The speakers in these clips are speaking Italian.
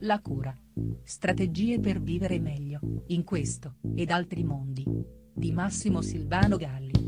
La cura. Strategie per vivere meglio, in questo, ed altri mondi. Di Massimo Silvano Galli.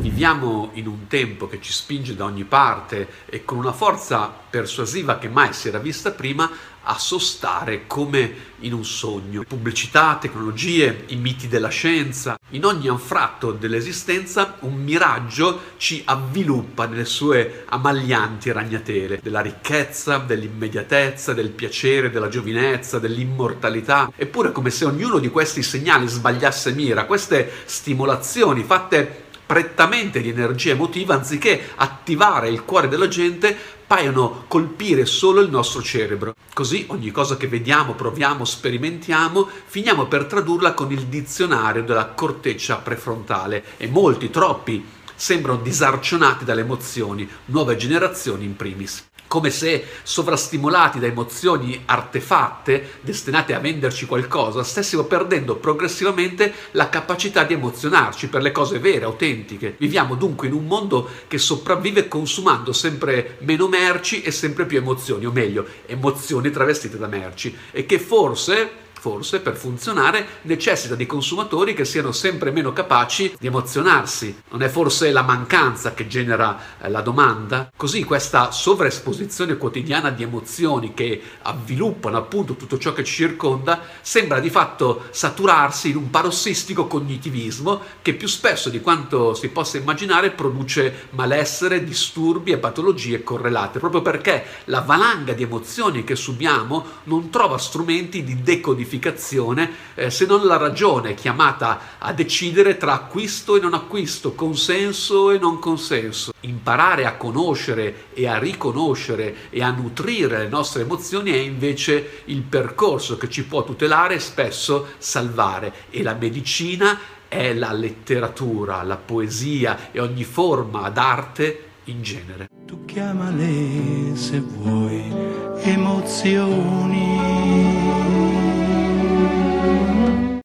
Viviamo in un tempo che ci spinge da ogni parte e con una forza persuasiva che mai si era vista prima a sostare come in un sogno. Pubblicità, tecnologie, i miti della scienza. In ogni anfratto dell'esistenza un miraggio ci avviluppa nelle sue ammaglianti ragnatele, della ricchezza, dell'immediatezza, del piacere, della giovinezza, dell'immortalità. Eppure come se ognuno di questi segnali sbagliasse mira, queste stimolazioni fatte prettamente di energia emotiva, anziché attivare il cuore della gente, paiono colpire solo il nostro cerebro. Così ogni cosa che vediamo, proviamo, sperimentiamo, finiamo per tradurla con il dizionario della corteccia prefrontale e molti, troppi, sembrano disarcionati dalle emozioni, nuove generazioni in primis come se sovrastimolati da emozioni artefatte destinate a venderci qualcosa, stessimo perdendo progressivamente la capacità di emozionarci per le cose vere, autentiche. Viviamo dunque in un mondo che sopravvive consumando sempre meno merci e sempre più emozioni, o meglio, emozioni travestite da merci, e che forse forse per funzionare necessita di consumatori che siano sempre meno capaci di emozionarsi. Non è forse la mancanza che genera eh, la domanda? Così questa sovraesposizione quotidiana di emozioni che avviluppano appunto tutto ciò che ci circonda sembra di fatto saturarsi in un parossistico cognitivismo che più spesso di quanto si possa immaginare produce malessere, disturbi e patologie correlate, proprio perché la valanga di emozioni che subiamo non trova strumenti di decodificazione giustificazione eh, se non la ragione chiamata a decidere tra acquisto e non acquisto, consenso e non consenso. Imparare a conoscere e a riconoscere e a nutrire le nostre emozioni è invece il percorso che ci può tutelare e spesso salvare e la medicina è la letteratura, la poesia e ogni forma d'arte in genere. Tu chiamale se vuoi emozioni